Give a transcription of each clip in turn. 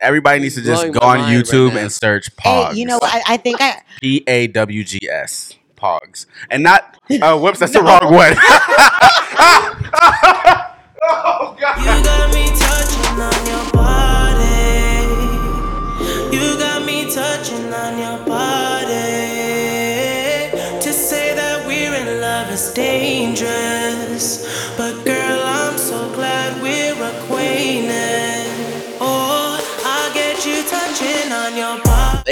Everybody needs to just Blowing go my on mind right YouTube now. and search Hey, Pogs. you know, I, I think I. P A W G S. Pogs. And not, uh, whoops, that's the wrong one. oh, God. You got me touching on your body. You got me touching on your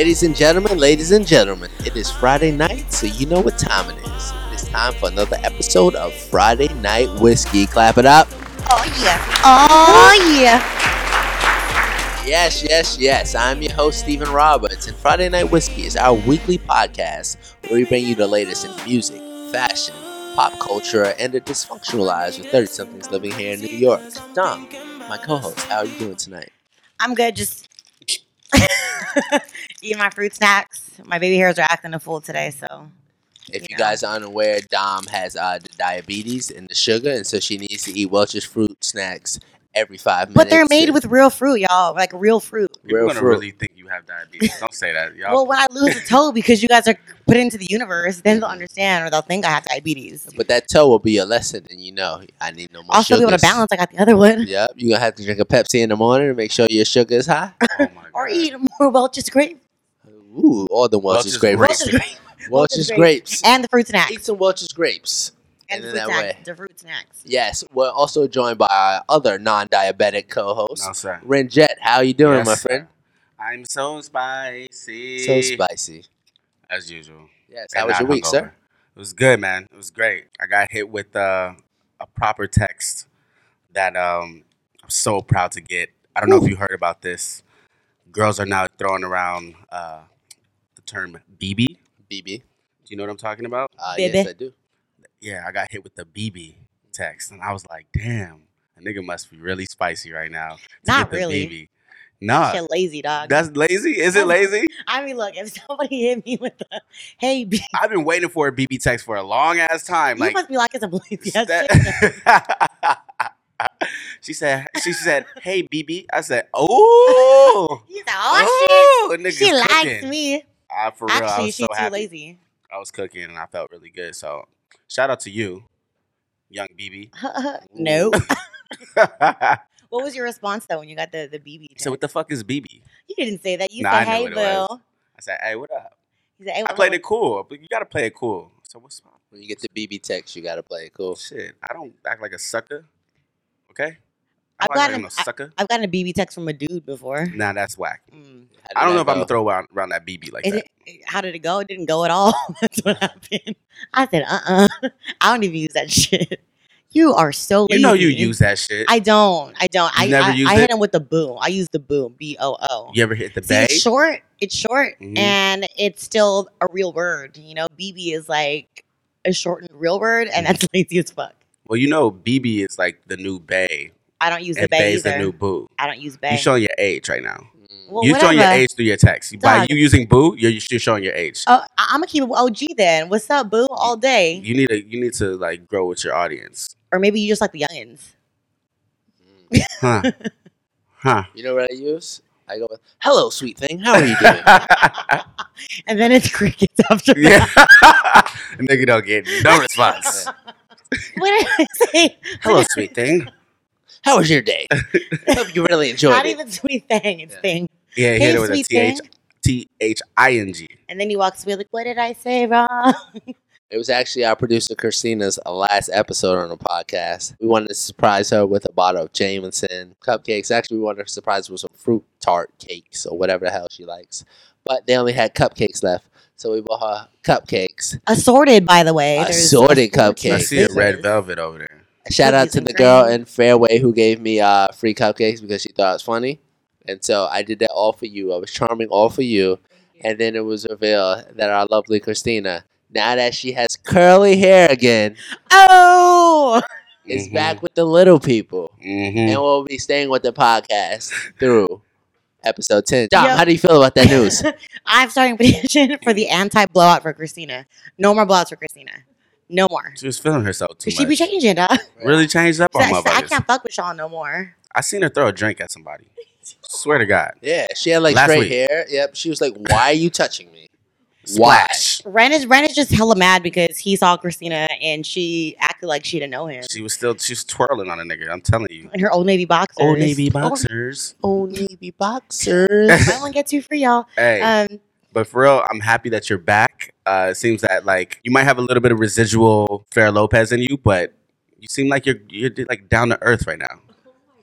Ladies and gentlemen, ladies and gentlemen, it is Friday night, so you know what time it is. It is time for another episode of Friday Night Whiskey. Clap it up. Oh yeah. Oh yeah. Yes, yes, yes. I'm your host, Stephen Roberts, and Friday Night Whiskey is our weekly podcast where we bring you the latest in music, fashion, pop culture, and the dysfunctional lives of 30 somethings living here in New York. Dom, my co host, how are you doing tonight? I'm good. Just eating my fruit snacks. My baby hairs are acting a fool today, so If you Yeah. guys are unaware, Dom has uh, the diabetes and the sugar, and so she needs to eat Welch's fruit snacks every five minutes. but they're made with real fruit, y'all. Like real fruit. People real gonna fruit. really think you have diabetes. Don't say that. Y'all, Well, when I lose a toe because you guys are put into the universe, then they'll understand or they'll think I have diabetes. But that toe will be a lesson, and you know I need no more. I'll still be able to balance I got the other one. Yep, you're gonna have to drink a Pepsi in the morning to make sure your sugar is high. oh my God. Or eat more Welch's grape. Ooh, all the Welch's, Welch's grapes. grapes. Welch's grape. Welch's Welch's grapes. And the fruit snacks. Eat some Welch's grapes. and and the fruit that snacks. way. The fruit snacks. Yes, we're also joined by our other non-diabetic co-host, No, sir. Renjet. How you doing, Yes, my sir. friend? I'm so spicy. So spicy. As usual. Yes. And How was your week, hungover. sir? It was good, man. It was great. I got hit with uh, a proper text that um, I'm so proud to get. I don't know if you heard about this. Girls are now throwing around uh, the term BB. BB. Do you know what I'm talking about? Uh, Baby. yes, I do. Yeah, I got hit with the BB text, and I was like, "Damn, a nigga must be really spicy right now." to Not get the really. BB. Nah, Shit lazy, dog. that's lazy. Is it lazy? I mean, look, if somebody hit me with the, hey, B, I've been waiting for a BB text for a long ass time. you Like must be like it's a lazy ass that- she said, she said, "Hey, BB." I said, "Oh, You said, oh, oh, shit. Oh, she likes cooking." me. I, for real, I Actually, was she's so too happy. lazy. I was cooking and I felt really good. So, shout out to you, young BB. no. What was your response though when you got the the BB? so, what the fuck is BB? you didn't say that. You Nah, I said, knew "Hey, what it was. Bill." I said, "Hey, what up?" He said, "Hey, I what played up?" it cool, but you gotta play it cool. So what's up? When you get the BB text, you gotta play it cool. Shit, I don't act like a sucker. Okay, I've I don't act like gotten I'm a- a sucker. I've gotten a BB text from a dude before. Nah, that's whack. Mm. I don't know if I'm gonna throw around, around that BB like It that. didn't- how did it go? It didn't go at all. That's what happened. I said, "Uh, uh I don't even use that shit." You are so lazy. You know you use that shit. I don't. I don't. You I never I, used I hit it? him with the boom. I use the boom. B O O. you ever hit the See, bay? it's short. It's short, Mhm. and it's still a real word. You know, BB is like a shortened real word, and that's lazy as fuck. Well, you know BB is like the new bay, I don't use the and bay bay's either. the new boo. I don't use bay. You showing your age right now. Mm. well, you showing your whatever. age through your text. By Dog. you using boo, you're, you're showing your age. Oh, I- I'm gonna keep it OG then. What's up, boo? All day, You need to you need to like grow with your audience. or maybe you just like the youngins. Mm. Huh? huh? You know what I use? I go, with, "Hello, sweet thing. How are you doing?" And then it's crickets after yeah. that. Nigga don't get no response. What did I say? Hello, sweet thing. How was your day? I Hope you really enjoyed Not it. even sweet thing. It's Yeah. thing. Yeah, Hey, hit it with a sweet T H thing. T H I N G. And then he walks away like, "What did I say wrong?" It was actually our producer Christina's last episode on the podcast. We wanted to surprise her with a bottle of Jameson cupcakes. Actually, we wanted to surprise her with some fruit tart cakes or whatever the hell she likes. But they only had cupcakes left, so we bought her cupcakes. Assorted, by the way. Assorted assorted cupcakes. I see a red velvet over there. Shout out to the girl in Fairway who gave me uh, free cupcakes because she thought it was funny. And so I did that all for you. I was charming all for you. And then it was revealed that our lovely Christina, now that she has curly hair again, Oh, is Mhm. back with the little people. Mm-hmm. And we'll be staying with the podcast through episode 10. John, Yo. how do you feel about that news? I'm starting a petition for the anti-blowout for Christina. No more blowouts for Christina. No more. She was feeling herself too She be much. changing, dog. Really changed up on I, I can't fuck with y'all no more. I seen her throw a drink at somebody. Swear to God. Yeah, she had like Last straight week. hair. Yep. She was like, "Why are you touching me?" Why? Splash. Ren is Ren is just hella mad because he saw Christina and she acted like she didn't know him. She was still she's twirling on a nigga. I'm telling you. in her old navy boxers. Old Navy boxers. Old Navy boxers. Buy one get two free, y'all. Hey, Um, but for real, I'm happy that you're back. Uh, it seems that like you might have a little bit of residual Fair Lopez in you, but you seem like you're you're like down to earth right now.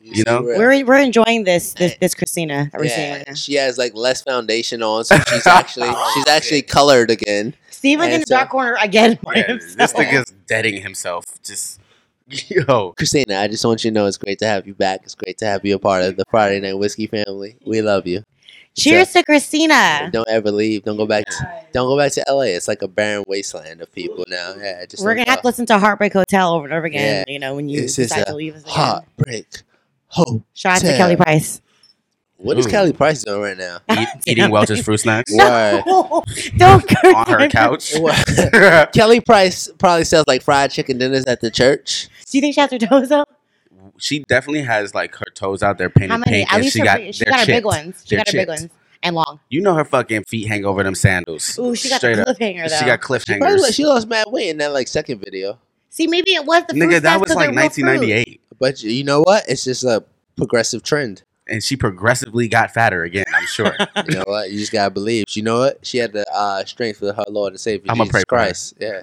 You know? we're we're enjoying this this, eh. this Christina that we're seeing yeah, right now. she has like less foundation on, so she's actually she's actually colored again. Stephen in And the so- dark corner again. by Yeah, himself. this nigga's deading himself. Just yo. Christina, I just want you to know it's great to have you back. It's great to have you a part of the Friday Night Whiskey family. We love you. Cheers to Christina. Don't ever leave. Don't go back. To, don't go back to LA. It's like a barren wasteland of people now. Yeah, just We're gonna have to oh. listen to Heartbreak Hotel over and over again. Yeah. You know when you This is decide a to leave us again. heartbreak. Hope. Shout out to Kelly Price. What is Ooh. Kelly Price doing right now? Eat, eating Welch's fruit snacks Why? Don't curse on her couch. What? Kelly Price probably sells like fried chicken dinners at the church. Do you think she has her toes up? she definitely has like her toes out there painted How many? pink, At and least she her, got she they're got her big chipped. ones. She They're got her big chipped. ones and long. You know her fucking feet hang over them sandals. Ooh, she got Straight the up. cliffhanger though. She got She, probably, cliffhangers. she lost mad weight in that like second video. See, maybe it was the fruit Nigga, that snacks was 'cause like they're real fruit. 1998, But you know what? It's just a progressive trend. and she progressively got fatter again. I'm sure. You know what? You just gotta believe. You know what? She had the uh, strength of her Lord and Savior I'ma Jesus pray for her. Christ. Yeah,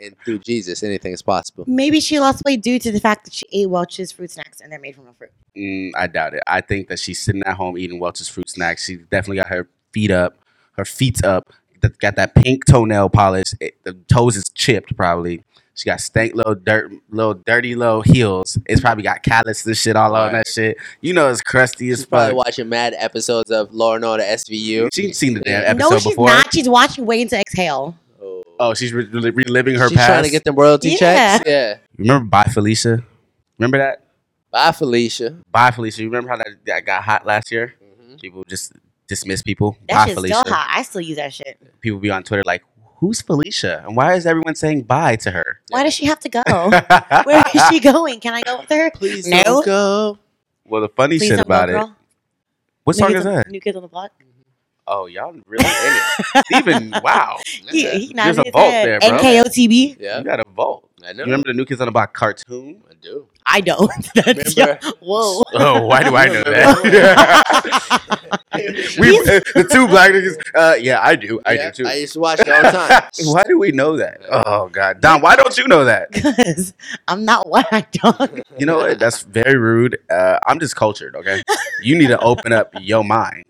and through Jesus, anything is possible. Maybe she lost weight due to the fact that she ate Welch's fruit snacks and they're made from real fruit. Mm, I doubt it. I think that she's sitting at home eating Welch's fruit snacks. She definitely got her feet up, her feet up. Got that pink toenail polish. It, the toes is chipped probably. She got stank little dirt, little dirty little heels. It's probably got callus and shit all on that shit. You know it's crusty as She's probably fuck. watching mad episodes of Law and Order SVU. She's seen the damn Yeah. episode no, she's before. not. She's watching Waiting to Exhale. Oh, Oh, she's re- re- reliving her she's past. trying to get them royalty Yeah. checks. Yeah. Remember Bye Felicia? Remember that? Bye, Felicia. Bye Felicia. You remember how that, that got hot last year? Mhm. People just dismiss people. That bye shit's Felicia. still hot. I still use that shit. People be on Twitter like, "Who's Felicia? And why is everyone saying bye to her?" Why does she have to go? Where is she going? Can I go with her? Please No. don't go. well, the funny Please shit about go, it. girl. What New song Kids is on- that? New Kids on the Block. Oh, y'all really in it. Stephen, wow. He, he There's a his vault there, bro. NKOTB. Yeah, You got a vault. I know. You remember the New Kids on the Block cartoon? I do. I don't. That's Remember- whoa. Oh, why do I know that? we uh, the two black niggas. Uh, yeah, I do. I Yeah, do too. I used to watch it all the time. why do we know that? Oh God, Dom, why don't you know that? Because I'm not white dog. You know what? That's very rude. Uh, I'm just cultured. Okay, you need to open up your mind.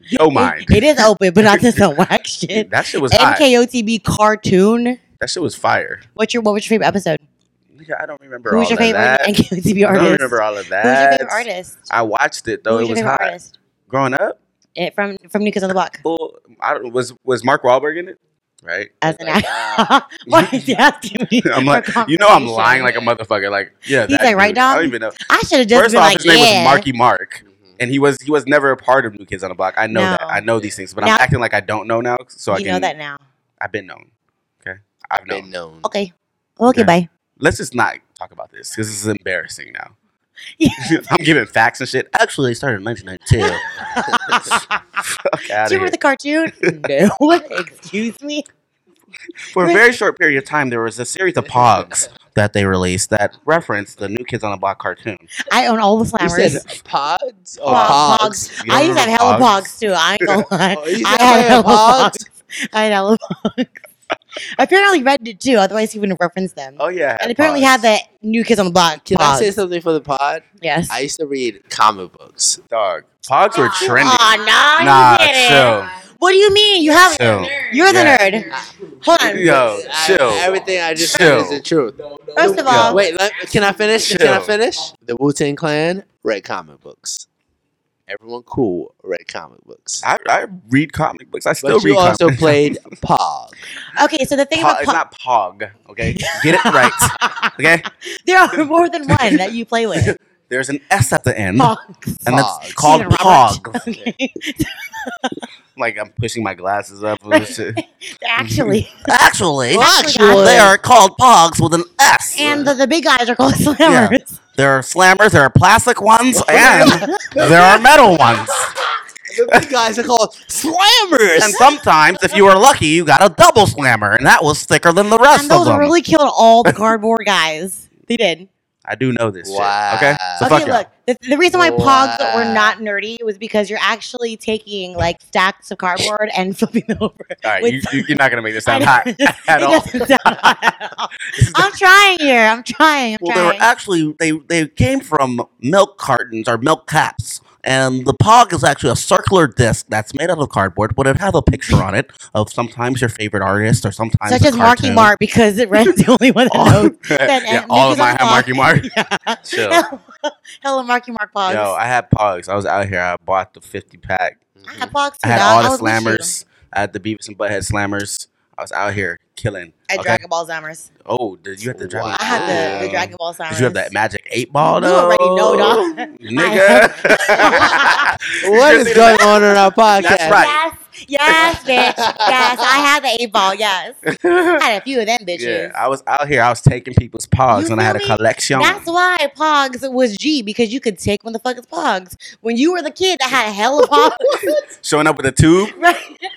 Your mind. It is open, but not to some whack shit. That shit was hot. NKOTB cartoon. That shit was fire. What's your what was your favorite episode? Nigga, I don't remember all of that. Who's your of favorite that. NKOTB I artist? don't remember all of Who's your that. favorite artist? I watched it though. Who's it your was favorite hot. artist? Growing up, It, from from New Kids on the Block. well, I don't, was was Mark Wahlberg in it? Right. As an Like, actor. Why is he asking me? I'm for like, you know, I'm confirmation? lying like a motherfucker. Like, yeah, He's that like, right, dude. I don't Dom? even know. I should have just First been off, like, his name yeah. was Marky Mark, Mhm. and he was he was never a part of New Kids on the Block. I know No. that. I know these things, but Now- I'm acting like I don't know now, so I you can. know that now. I've been known. Okay, I've known. Been known. Okay. Okay, Okay. bye. Let's just not talk about this because this is embarrassing now. I'm giving facts and shit. Actually, they started in 1992. Fuck out Do you of remember the cartoon? no. What? Excuse me? For a very short period of time, there was a series of Pogs that they released that referenced the New Kids on the Block cartoon. I own all the You slammers. said pods or oh, Pog- pogs? You I don't used to have remember hella Pogs? pogs too. I ain't gonna lie. Oh, you I have had hella pogs? pogs. I had hella pogs. Apparently Red did too, otherwise he wouldn't reference them. Oh yeah, and apparently had the new kids on the block. Can I say something for the pod? Yes. I used to read comic books. dog. Pogs were oh, trending. Aw, nah, Nah, you didn't. chill. What do you mean? You have Chill. You're the Yeah. nerd. Hold on. Yo, I- chill. everything I just Chill. said is the truth. First of all, Wait, let, can I finish? Can I finish? The Wu Tang Clan read comic books. Everyone cool read comic books. I, I read comic books. I still But read you also comic played Pog. okay. So the thing Pog, about it's not Pog, okay? Get it right, okay? there are more than one that you play with. There's an S at the end, Pogs. and that's Pogs. called Stephen Pog. Okay. Like I'm pushing my glasses up. and shit. Actually, Actually, Actually. they are called Pogs with an S. and the, the big guys are called slammers. there are slammers, there are plastic ones, and there are metal ones. The big guys are called slammers. And sometimes, if you were lucky, you got a double slammer, and that was thicker than the rest of them. And of those them. really killed all the cardboard guys. They did. I do know this Wow. shit. Okay, so okay, fuck y'all. look. The, the reason why pogs were not nerdy was because you're actually taking like stacks of cardboard and flipping them over. All right, you, you, you're not gonna make this sound hot at all. hot at all. I'm trying here. I'm trying. I'm Well, they were actually they they came from milk cartons or milk caps, and the Pog is actually a circular disc that's made out of cardboard, but it have a picture on it of sometimes your favorite artist or sometimes Such a as Marky. Mark because it Red's the only one that knows. that yeah, all of mine have Marky. Mark. Yeah. Chill. Hella Marky Mark pogs. Yo, I had Pogs. I was out here. I bought the 50 pack. I had pogs too. I had all I the was with you. slammers. I had the Beavis and Butthead slammers. I was out here killing. I had okay? Dragon Ball Zammers. Oh, did you have the Dragon Wow. I had the, the Dragon Ball Zammers. Did you have that magic eight ball You though? already know, dog. Nigga. what is going on in our podcast? That's right. Yes, yes, bitch. Yes, I had the eight ball. Yes, I had a few of them bitches. Yeah, I was out here. I was taking people's pogs, You and I had a me? collection. That's why Pogs was G because you could take when the fuck is Pogs. When you were the kid that had a hell of Pogs, Showing up with a tube, right?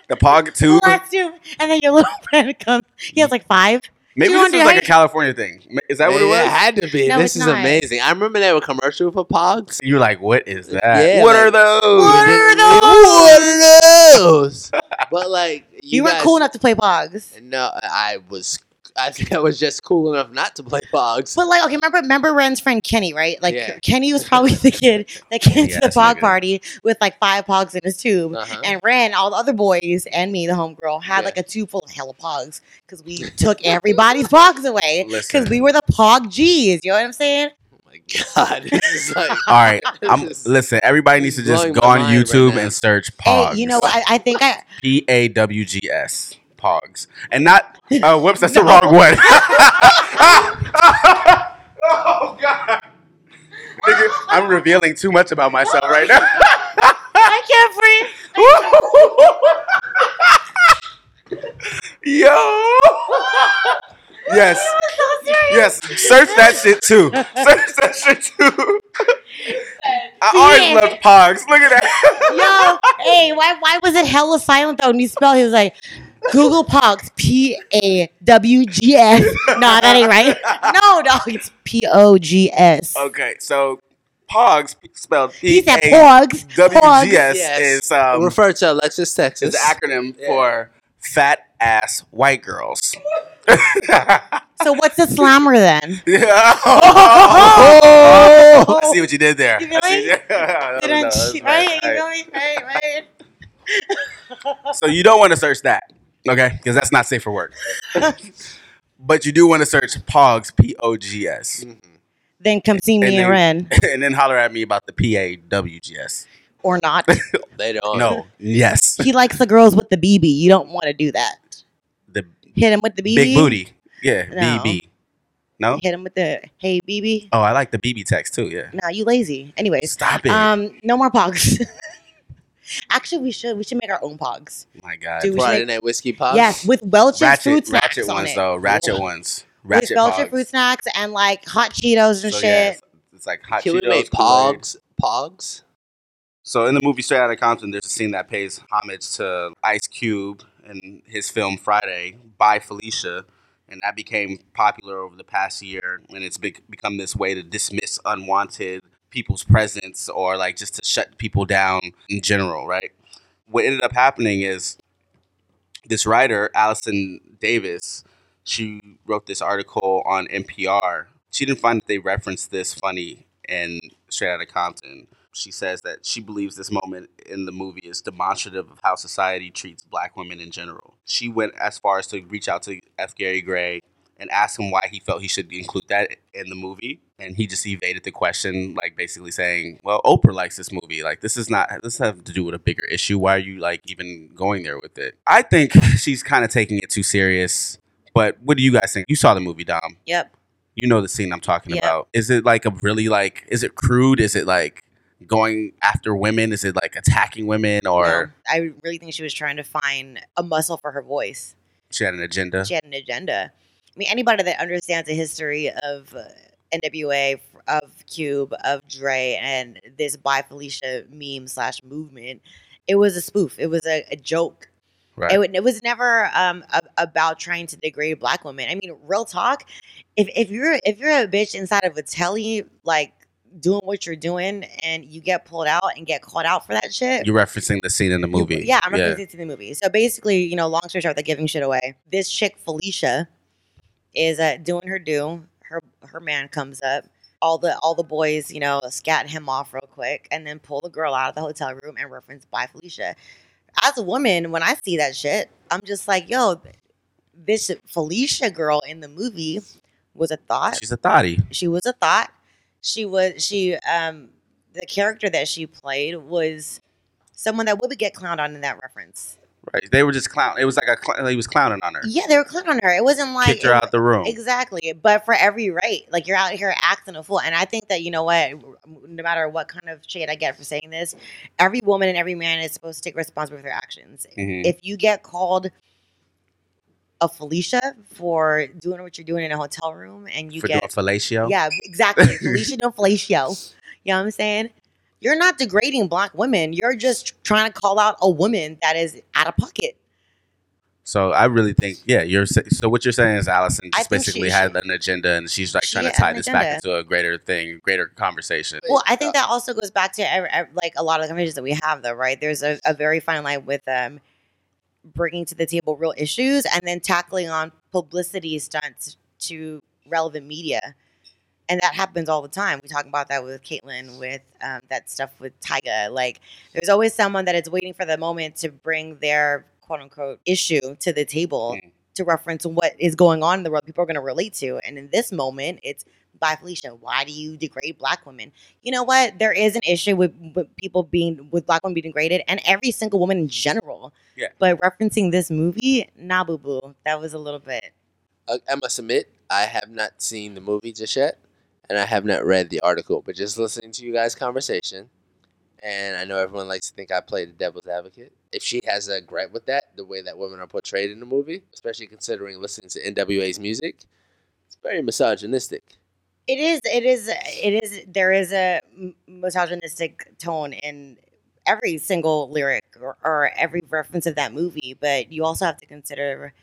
the pog tube. Let's do, and then your little friend comes. He has like five. Maybe this wanna is like a? California thing. Is that what it was? It had to be. No, this is not. amazing. I remember they were commercial for Pogs. You're like, what is that? Yeah, what like- are those? What are What are those? but like you, You, weren't cool enough to play Pogs. No, I was. I think I was just cool enough not to play Pogs. But like, okay, remember, remember Ren's friend Kenny, right? Like Yeah. Kenny was probably the kid that came to the Yes, Pog party with like five Pogs in his tube. Uh-huh. And Ren, all the other boys, and me, the homegirl, had Yeah. like a tube full of hella Pogs because we took everybody's Pogs away because we were the Pog G's. You know what I'm saying? Oh my god! Like, All right, I'm listen. Everybody needs to just go on mind right YouTube and search Pogs. Hey, you know, I, I think I. P A W G S. Pogs, and not. Uh, whoops, that's the wrong one. oh God, Nigga, I'm revealing too much about myself right now. I can't breathe. Yo. Yes. So. Yes. Search that shit too. Search that shit too. I always loved Pogs. Look at that. Yo, hey, why why was it hella silent though? When you spell, he was like, Google Pogs, P A W G S. No, that ain't right. No, dog, it's P O G S. Okay, so Pogs spelled P He said A Pogs. W G Pogs. S Yes. is um refer to Alexis, Texas. is the acronym Yeah. for fat ass white girls. So what's a slammer then? yeah. Oh! I see what you did there. You feel I see- me? That was- Didn't that she- right, right? You right. feel me? Right, right. So you don't want to search that, okay? Because that's not safe for work. but you do want to search Pogs, P O G S, Then come see me And and, then- Ren. and then holler at me about the P A W G S. Or not. They don't. No, yes, he likes the girls with the BB. You don't want to do that. the Hit him with the BB. big booty. Yeah, No. BB. No. Hit him with the hey BB. Oh, I like the BB text too. Yeah. Nah, you lazy. Anyways, Stop it. um, no more pogs. Actually, we should we should make our own pogs. My God. Dude, we should Friday make- night whiskey Pogs. Yes, with Welch's ratchet, fruit snacks ratchet on ones it. though. Ratchet ones. With Ratchet Welch's Pogs. fruit snacks and like hot Cheetos and So, shit. yeah, it's, it's like hot Can we Cheetos. make Pogs? Pogs? So in the movie Straight Outta Compton, there's a scene that pays homage to Ice Cube and his film Friday Bye Felicia, and that became popular over the past year. And it's bec become this way to dismiss unwanted people's presence or like just to shut people down in general, right? What ended up happening is this writer, Allison Davis, she wrote this article on NPR. She didn't find that they referenced this funny and Straight out of Compton. She says that she believes this moment in the movie is demonstrative of how society treats black women in general. She went as far as to reach out to F. Gary Gray and ask him why he felt he should include that in the movie. And he just evaded the question, like basically saying, Well, Oprah likes this movie. Like this is not this have to do with a bigger issue. Why are you like even going there with it? I think she's kind of taking it too serious. But what do you guys think? You saw the movie, Dom. Yep. You know the scene I'm talking Yeah. about. Is it like a really like? Is it crude? Is it like going after women? Is it like attacking women or No, I really think she was trying to find a muscle for her voice. she had an agenda? She had an agenda. I mean, anybody that understands the history of uh, NWA, of Cube, of Dre, and this Bye Felicia meme slash movement, it was a spoof. It was a, a joke. Right. It, it was never um, a- about trying to degrade black women. I mean, real talk. If if you're if you're a bitch inside of a telly, like doing what you're doing, and you get pulled out and get called out for that shit, You're referencing the scene in the you- movie. Yeah, I'm referencing to the movie. So basically, you know, long story short, they're giving shit away. This chick Felicia is uh, doing her do. Her her man comes up. All the all the boys, you know, scat him off real quick, and then pull the girl out of the hotel room and reference Bye Felicia. As a woman, when I see that shit, I'm just like, yo, this Felicia girl in the movie was a thought She's a thottie. she was a thought she was she um the character that she played was someone that would get clowned on in that reference Right. They were just clown. It was like a cl- he was clowning on her. yeah they were clowning on her it wasn't like Kicked her out the room. exactly but for every right like you're out here acting a fool and i think that you know what no matter what kind of shade i get for saying this every woman and every man is supposed to take responsibility for their actions Mhm. if you get called a felicia for doing what you're doing in a hotel room and you for get doing fellatio. Yeah, exactly. Felicia no fellatio. You know what I'm saying? You're not degrading black women. You're just trying to call out a woman that is out of pocket. So I really think, yeah, you're so what you're saying is Allison just basically she- had she- an agenda and she's like trying to tie this back agenda. into a greater thing, greater conversation. Well, I think that also goes back to like a lot of the conversations that we have, though, right? There's a, a very fine line with um, bringing to the table real issues and then tackling on publicity stunts to relevant media. And that happens all the time. We talk about that with Caitlyn, with um, that stuff with Tyga. Like, there's always someone that is waiting for the moment to bring their quote unquote issue to the table Mm. to reference what is going on in the world people are going to relate to. And in this moment, it's Bye Felicia. Why do you degrade black women? You know what? There is an issue with, with people being with black women being degraded, and every single woman in general. Yeah. But referencing this movie, nah, boo boo. That was a little bit. I, I must admit, I have not seen the movie just yet, and I have not read the article. But just listening to you guys' conversation, and I know everyone likes to think I play the devil's advocate. If she has a gripe with that, the way that women are portrayed in the movie, especially considering listening to NWA's music, it's very misogynistic. It is. It is. It is. There is a misogynistic tone in every single lyric or, or every reference of that movie, but you also have to consider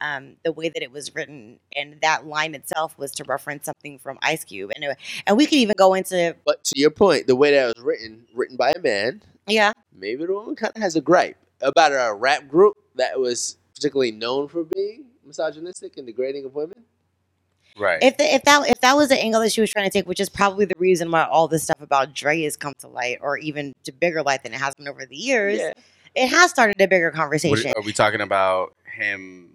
um, the way that it was written, and that line itself was to reference something from Ice Cube, and it- and we could even go into But to your point, the way that it was written, written by a man, yeah, maybe the woman kind of has a gripe about a rap group that was particularly known for being misogynistic and degrading of women. Right. if the, if that if that was the angle that she was trying to take, which is probably the reason why all this stuff about Dre has come to light, or even to bigger light than it has been over the years, Yeah. it has started a bigger What- conversation. are we talking about him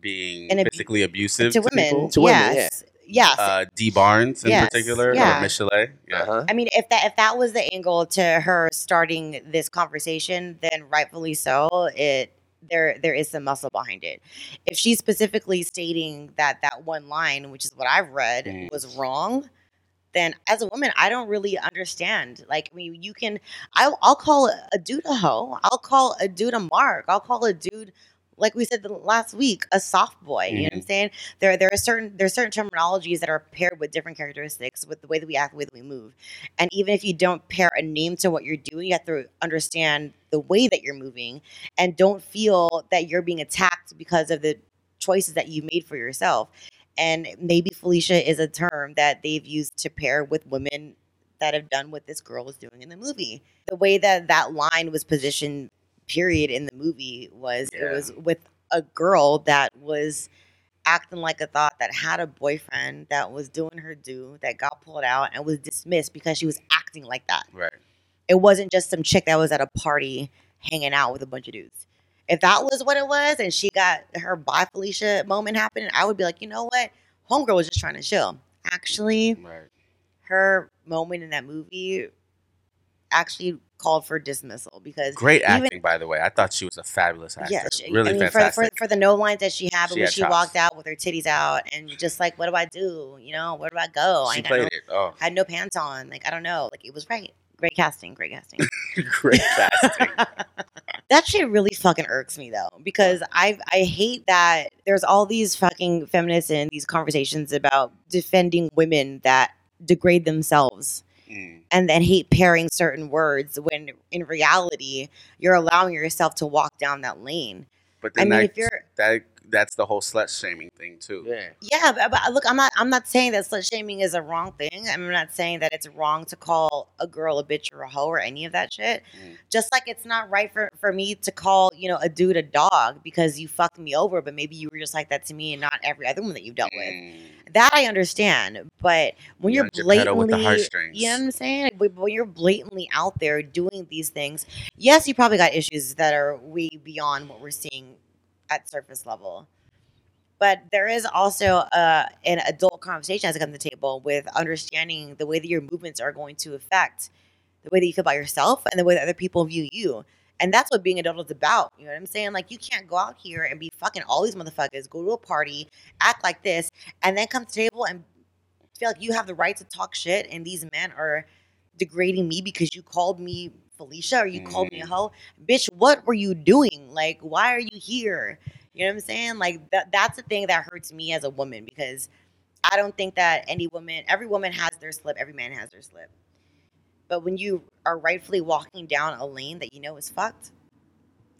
being And abu- physically abusive to to, women. people? To women, yes. Yes. Uh, Dee Barnes in Yes, particular, yeah. or Michel'le. Yeah. Uh-huh. I mean, if that if that was the angle to her starting this conversation, then rightfully so. It there there is some muscle behind it. If she's specifically stating that that one line, which is what I've read, Mm. was wrong, then as a woman, I don't really understand. Like, I mean, you can, I'll, I'll call a dude a hoe. I'll call a dude a mark. I'll call a dude, like we said the last week, a soft boy. You know what I'm mm-hmm. saying? There, there are certain, there are certain terminologies that are paired with different characteristics, with the way that we act, the way that we move. And even if you don't pair a name to what you're doing, you have to understand the way that you're moving, and don't feel that you're being attacked because of the choices that you made for yourself. And maybe Felicia is a term that they've used to pair with women that have done what this girl was doing in the movie. The way that that line was positioned, period, in the movie was Yeah. it was with a girl that was acting like a thought that had a boyfriend that was doing her due that got pulled out and was dismissed because she was acting like that. Right. It wasn't just some chick that was at a party hanging out with a bunch of dudes. If that was what it was and she got her bye Felicia moment happening, I would be like, you know what? Homegirl was just trying to chill. Actually, Right. her moment in that movie actually called for dismissal because Great even- acting, by the way. I thought she was a fabulous actor. yeah, she, really I mean, for, fantastic. for for the no lines that she had, but She when had she chops. walked out with her titties out and just like, what do I do? You know, where do I go? I she ain't got no- played it. Oh, had no pants on. Like I don't know. Like it was right. Great casting. Great casting. great casting. that shit really fucking irks me though because I I hate that there's all these fucking feminists in these conversations about defending women that degrade themselves Mm. and then hate pairing certain words when in reality you're allowing yourself to walk down that lane. But I mean, that, if you're that that's the whole slut shaming thing too. Yeah. Yeah, but, but look, I'm not. I'm not saying that slut shaming is a wrong thing. I'm not saying that it's wrong to call a girl a bitch or a hoe or any of that shit. Mm. Just like it's not right for for me to call you know a dude a dog because you fucked me over, but maybe you were just like that to me and not every other one that you've dealt with. Mm. That I understand, but when You you're got with the blatantly, heartstrings. you know what I'm saying? But when you're blatantly out there doing these things, yes, you probably got issues that are way beyond what we're seeing at surface level. But there is also uh, an adult conversation as it comes to the table with understanding the way that your movements are going to affect the way that you feel about yourself and the way that other people view you. And that's what being an adult is about. You know what I'm saying? Like you can't go out here and be fucking all these motherfuckers, go to a party, act like this, and then come to the table and feel like you have the right to talk shit and these men are degrading me because you called me Felicia or you called me a mm-hmm. hoe. Bitch, what were you doing? Like, why are you here? You know what I'm saying? Like that that's the thing that hurts me as a woman because I don't think that any woman, every woman has their slip, every man has their slip. But when you are rightfully walking down a lane that you know is fucked,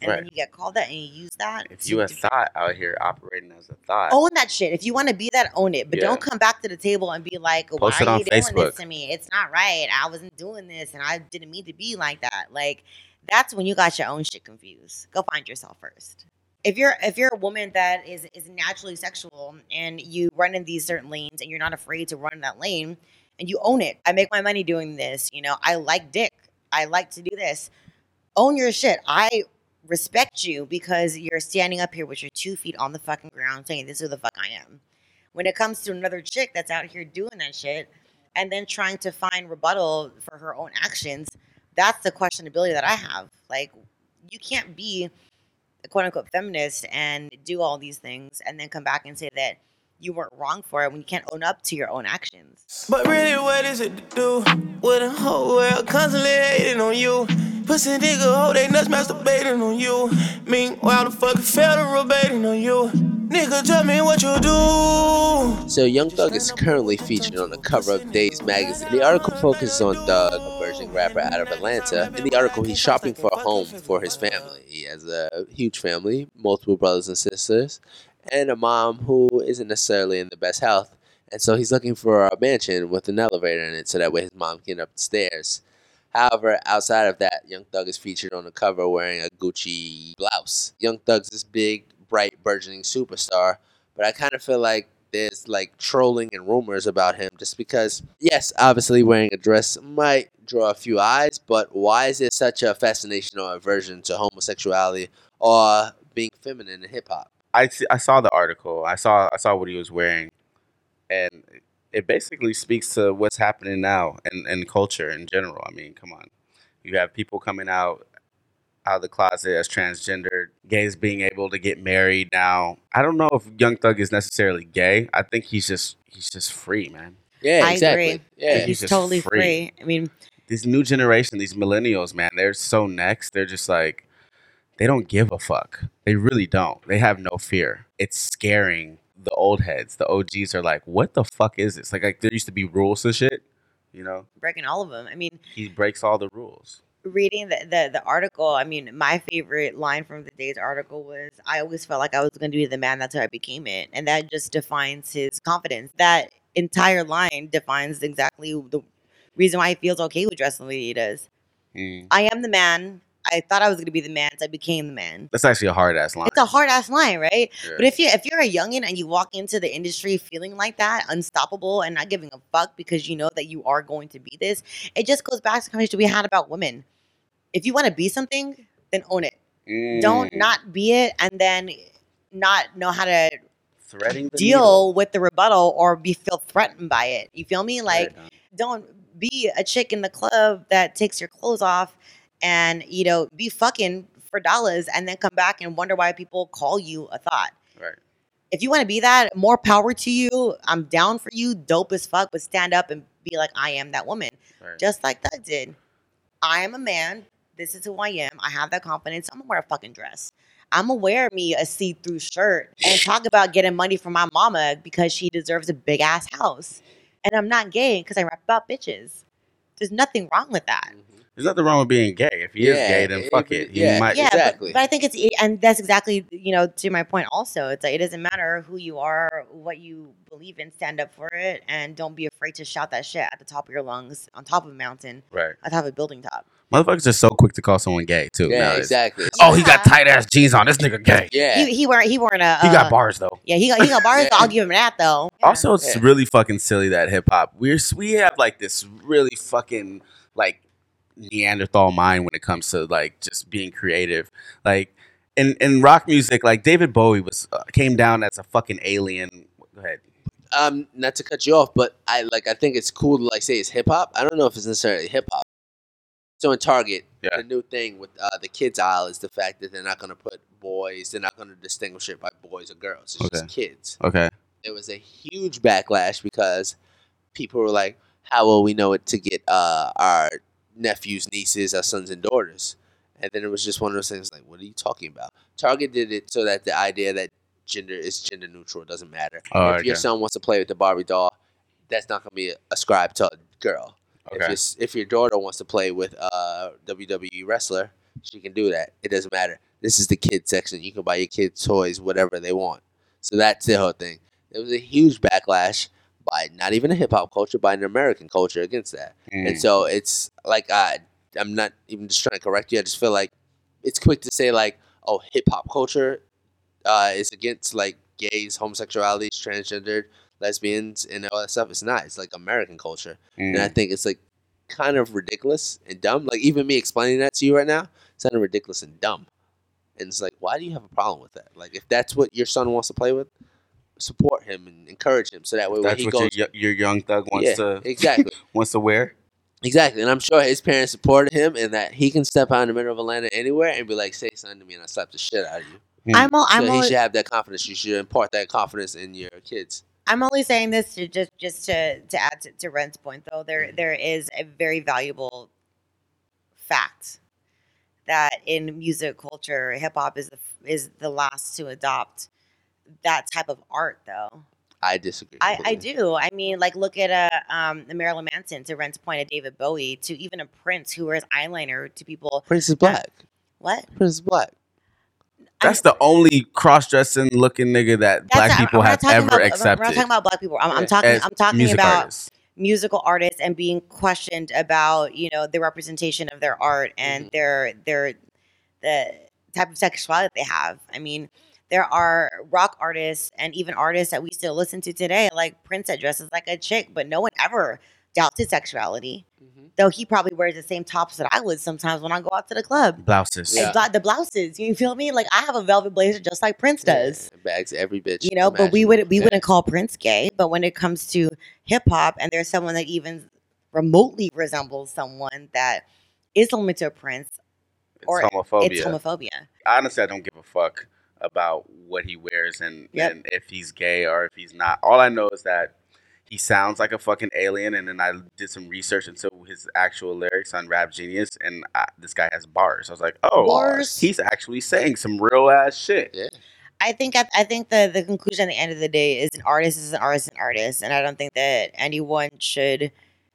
and then you get called that and you use that, If you a thought out here operating as a thought, own that shit. If you want to be that, own it. But Yeah. don't come back to the table and be like, "Why Post are you doing Facebook. this to me? It's not right. I wasn't doing this, and I didn't mean to be like that." Like, that's when you got your own shit confused. Go find yourself first. If you're if you're a woman that is is naturally sexual and you run in these certain lanes and you're not afraid to run in that lane and you own it. I make my money doing this. You know, I like dick. I like to do this. Own your shit. I respect you because you're standing up here with your two feet on the fucking ground saying this is who the fuck I am. When it comes to another chick that's out here doing that shit and then trying to find rebuttal for her own actions, that's the questionability that I have. Like, you can't be a quote unquote feminist and do all these things and then come back and say that you weren't wrong for it when you can't own up to your own actions. But really, what is it to do with a whole world constantly hating on you? Pussy nigga, hoe they nuts masturbating on you. Meanwhile, the fucking federal baiting on you. Nigga, tell me what you do. So Young Thug is currently featured on the cover of Dazed magazine. The article focuses on Thug, a burgeoning rapper out of Atlanta. In the article, he's shopping for a home for his family. He has a huge family, multiple brothers and sisters, and a mom who isn't necessarily in the best health. And so he's looking for a mansion with an elevator in it so that way his mom can get up the stairs. However, outside of that, Young Thug is featured on the cover wearing a Gucci blouse. Young Thug's this big, bright, burgeoning superstar, but I kind of feel like there's like trolling and rumors about him just because, yes, obviously wearing a dress might draw a few eyes, but why is it such a fascination or aversion to homosexuality or being feminine in hip hop? I, I saw the article. I saw I saw what he was wearing, and it basically speaks to what's happening now and and culture in general. I mean, come on, you have people coming out out of the closet as transgender, gays being able to get married now. I don't know if Young Thug is necessarily gay. I think he's just he's just free, man. Yeah, I exactly. agree. Yeah. He's He's totally free. free. I mean, This new generation, these millennials, man, they're so next. They're just like they don't give a fuck. They really don't. They have no fear. It's scaring the old heads. The OGs are like, what the fuck is this? Like, like there used to be rules and shit. You know, breaking all of them. I mean, he breaks all the rules. reading the, the the article, I mean, my favorite line from the Dazed article was, "I always felt like I was going to be the man. That's how I became it," and that just defines his confidence. That entire line defines exactly the reason why he feels okay with dressing the way he does. Mm. I am the man. I thought I was going to be the man, so I became the man. That's actually a hard ass line. It's a hard ass line, right? Yeah. But if you if you're a youngin and you walk into the industry feeling like that, unstoppable and not giving a fuck because you know that you are going to be this, it just goes back to the conversation we had about women. If you want to be something, then own it. Don't Mm. not be it and then not know how to threading the deal needle. with the rebuttal or be feel threatened by it. You feel me? Like don't be a chick in the club that takes your clothes off and you know be fucking for dollars and then come back and wonder why people call you a thought. Right. If you want to be that, more power to you. I'm down for you, dope as fuck, but stand up and be like, I am that woman. Right. Just like Thug did. I am a man. This is who I am. I have that confidence. I'm gonna wear a fucking dress. I'm gonna wear me a see-through shirt and talk about getting money from my mama because she deserves a big ass house. And I'm not gay because I rap about bitches. There's nothing wrong with that. Mm-hmm. There's nothing wrong with being gay. If he is Yeah, gay, then it- fuck it- it. He yeah. might. yeah, exactly. but, but I think it's and that's exactly you know to my point. Also, it's like it doesn't matter who you are, what you believe in, stand up for it, and don't be afraid to shout that shit at the top of your lungs, on top of a mountain, Right. on top of a building top. Motherfuckers are so quick to call someone gay too. Yeah, nowadays. exactly. Oh, he got Yeah. tight ass jeans on. This nigga gay. Yeah. He he weren't he weren't a He got uh, bars though. Yeah, he got he got bars. Yeah. I'll give him that though. Yeah. Also, it's Yeah. really fucking silly that hip hop. We're we have like this really fucking like Neanderthal mind when it comes to like just being creative. Like in in rock music, like David Bowie was uh, came down as a fucking alien. Go ahead. um, not to cut you off, but I like I think it's cool to like say it's hip hop. I don't know if it's necessarily hip hop. So in Target, Yeah. the new thing with uh, the kids aisle is the fact that they're not going to put boys. They're not going to distinguish it by boys or girls. It's just kids. Okay. There was a huge backlash because people were like, "How will we know it to get uh, our nephews, nieces, our sons and daughters?" And then it was just one of those things like, "What are you talking about?" Target did it so that the idea that gender is gender neutral doesn't matter. Oh, if your son wants to play with the Barbie doll, that's not going to be ascribed to a girl. Okay. s- if your daughter wants to play with a WWE wrestler, she can do that. It doesn't matter. This is the kid section. You can buy your kids toys, whatever they want. So that's the whole thing. There was a huge backlash by not even a hip hop culture, by an American culture against that. Mm. And so it's like I, I'm not even just trying to correct you. I just feel like it's quick to say like, oh, hip hop culture uh, is against like gays, homosexualities, transgendered, lesbians, and all that stuff. It's not. It's like American culture, Mm. and I think it's like kind of ridiculous and dumb. Like even me explaining that to you right now, sounded ridiculous and dumb. And it's like, why do you have a problem with that? Like if that's what your son wants to play with, support him and encourage him so that way when That's he what goes. your, your young thug wants yeah, to exactly. wants to wear. Exactly, and I'm sure his parents supported him, and that he can step out in the middle of Atlanta anywhere and be like, "Say something to me," and I slap the shit out of you. Hmm. I'm all, I'm he only, should have that confidence. You should impart that confidence in your kids. I'm only saying this to just just to to add to, to Ren's point though. There hmm. there is a very valuable fact that in music culture, hip hop is the is the last to adopt that type of art though. I disagree. I, I do. I mean, like, look at a um, the Marilyn Manson to Ren's point, a David Bowie, to even a Prince who wears eyeliner to people. Prince is black. What? Prince is black. That's the only cross-dressing looking nigga that black not- people I'm not have talking ever about, accepted. We're not talking about black people. I'm, I'm talking. as I'm talking music about artists. musical artists and being questioned about you know the representation of their art and Mhm. their their the type of sexuality they have. I mean, there are rock artists and even artists that we still listen to today, like Prince that dresses like a chick, but no one ever doubts his sexuality. Mm-hmm. Though he probably wears the same tops that I would sometimes when I go out to the club. Blouses. Yeah. And the blouses, you feel me? Like I have a velvet blazer just like Prince does Yeah, bags every bitch. you know but we would we Yeah. wouldn't call prince gay but when it comes to hip-hop and there's someone that even remotely resembles someone that is similar to a prince It's or homophobia. it's homophobia Honestly, I don't give a fuck about what he wears and, Yep. and if he's gay or if he's not. All I know is that he sounds like a fucking alien. And then I did some research into his actual lyrics on Rap Genius, and I, this guy has bars. I was like, oh, Bars? he's actually saying some real ass shit. Yeah. i think i, I think the, the conclusion at the end of the day is an artist is an artist is an artist and i don't think that anyone should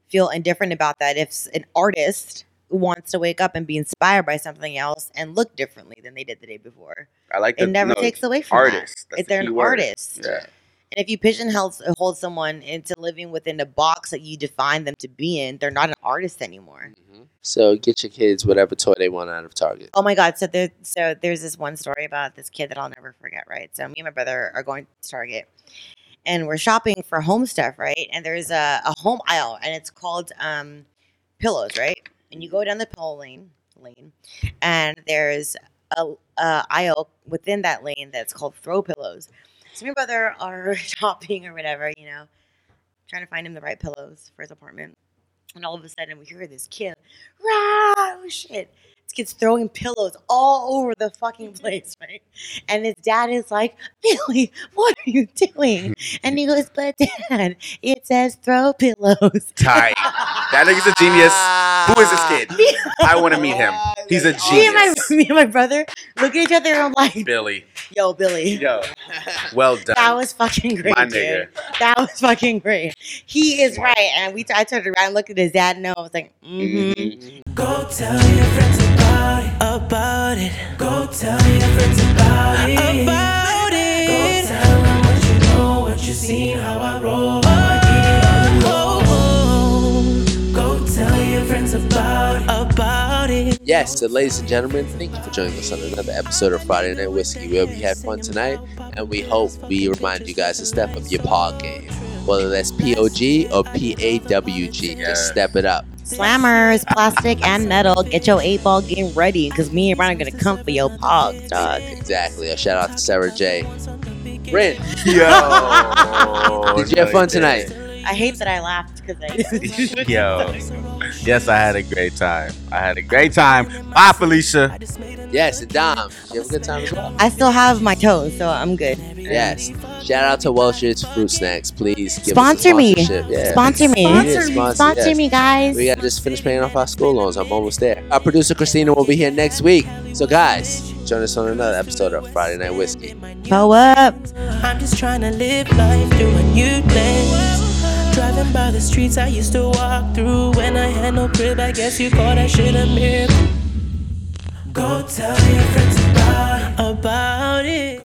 feel indifferent about that if an artist wants to wake up and be inspired by something else and look differently than they did the day before I like it never no, takes away from artist. that if they're an word. artist Yeah. And if you pigeonhole hold someone into living within the box that you define them to be in, they're not an artist anymore. Mhm. So get your kids whatever toy they want out of Target. Oh my God! So there, so there's this one story about this kid that I'll never forget. Right? So me and my brother are going to Target, and we're shopping for home stuff. Right? And there's a, a home aisle, and it's called um, pillows. Right? And you go down the pillow lane, lane, and there's a, a aisle within that lane that's called throw pillows. So me and my brother are shopping or whatever, you know, trying to find him the right pillows for his apartment. And all of a sudden we hear this kid, oh shit. Kid's throwing pillows all over the fucking place, right? And his dad is like, Billy, what are you doing? And he goes, but dad, it says throw pillows. Tight. That nigga's a genius. Who is this kid? I want to meet him. He's a Me and, my, genius. me and my brother look at each other and I'm like, Billy. yo, Billy. Yo. Well done. That was fucking great, My dude. nigga. That was fucking great. He is right, and we. I turned around, and looked at his dad, and I was like, mm-hmm. Mhm. Go tell your friends about it. About it. Go tell your friends about it. About it. Go tell them what you know, what you seen, how I roll. Oh, I get it on the low. Go tell your friends about it. About it. Yes, so ladies and gentlemen, thank you for joining us on another episode of Friday Night Whiskey, where we had fun tonight, and we hope we remind you guys to step up your pod game. Whether that's POG or PAWG, Yeah. just step it up. Slammers, plastic and metal. Get your eight ball game ready, cause me and Ryan are gonna come for your pog, dog. Exactly. A shout out to Sarah J. Rin, Yo. did you have fun tonight? I hate that I laughed because I. Yo. Yes, I had a great time. I had a great time. Bye, Felicia. Yes, and Dom, you have a good time as well. I still have my toes, so I'm good. Yes. Shout out to Welch's Fruit Snacks. Please give Sponsor us a me. Yeah. Sponsor me. Yeah, Sponsor, sponsor, Sponsor yes. me, guys. We gotta just finish paying off our school loans. I'm almost there. Our producer Christina will be here next week. So guys, join us on another episode of Friday Night Whiskey. Bow up. I'm just trying to live life doing new things. Driving by the streets I used to walk through when I had no crib. I guess you call that shit a miracle. Go tell your friends about. About it.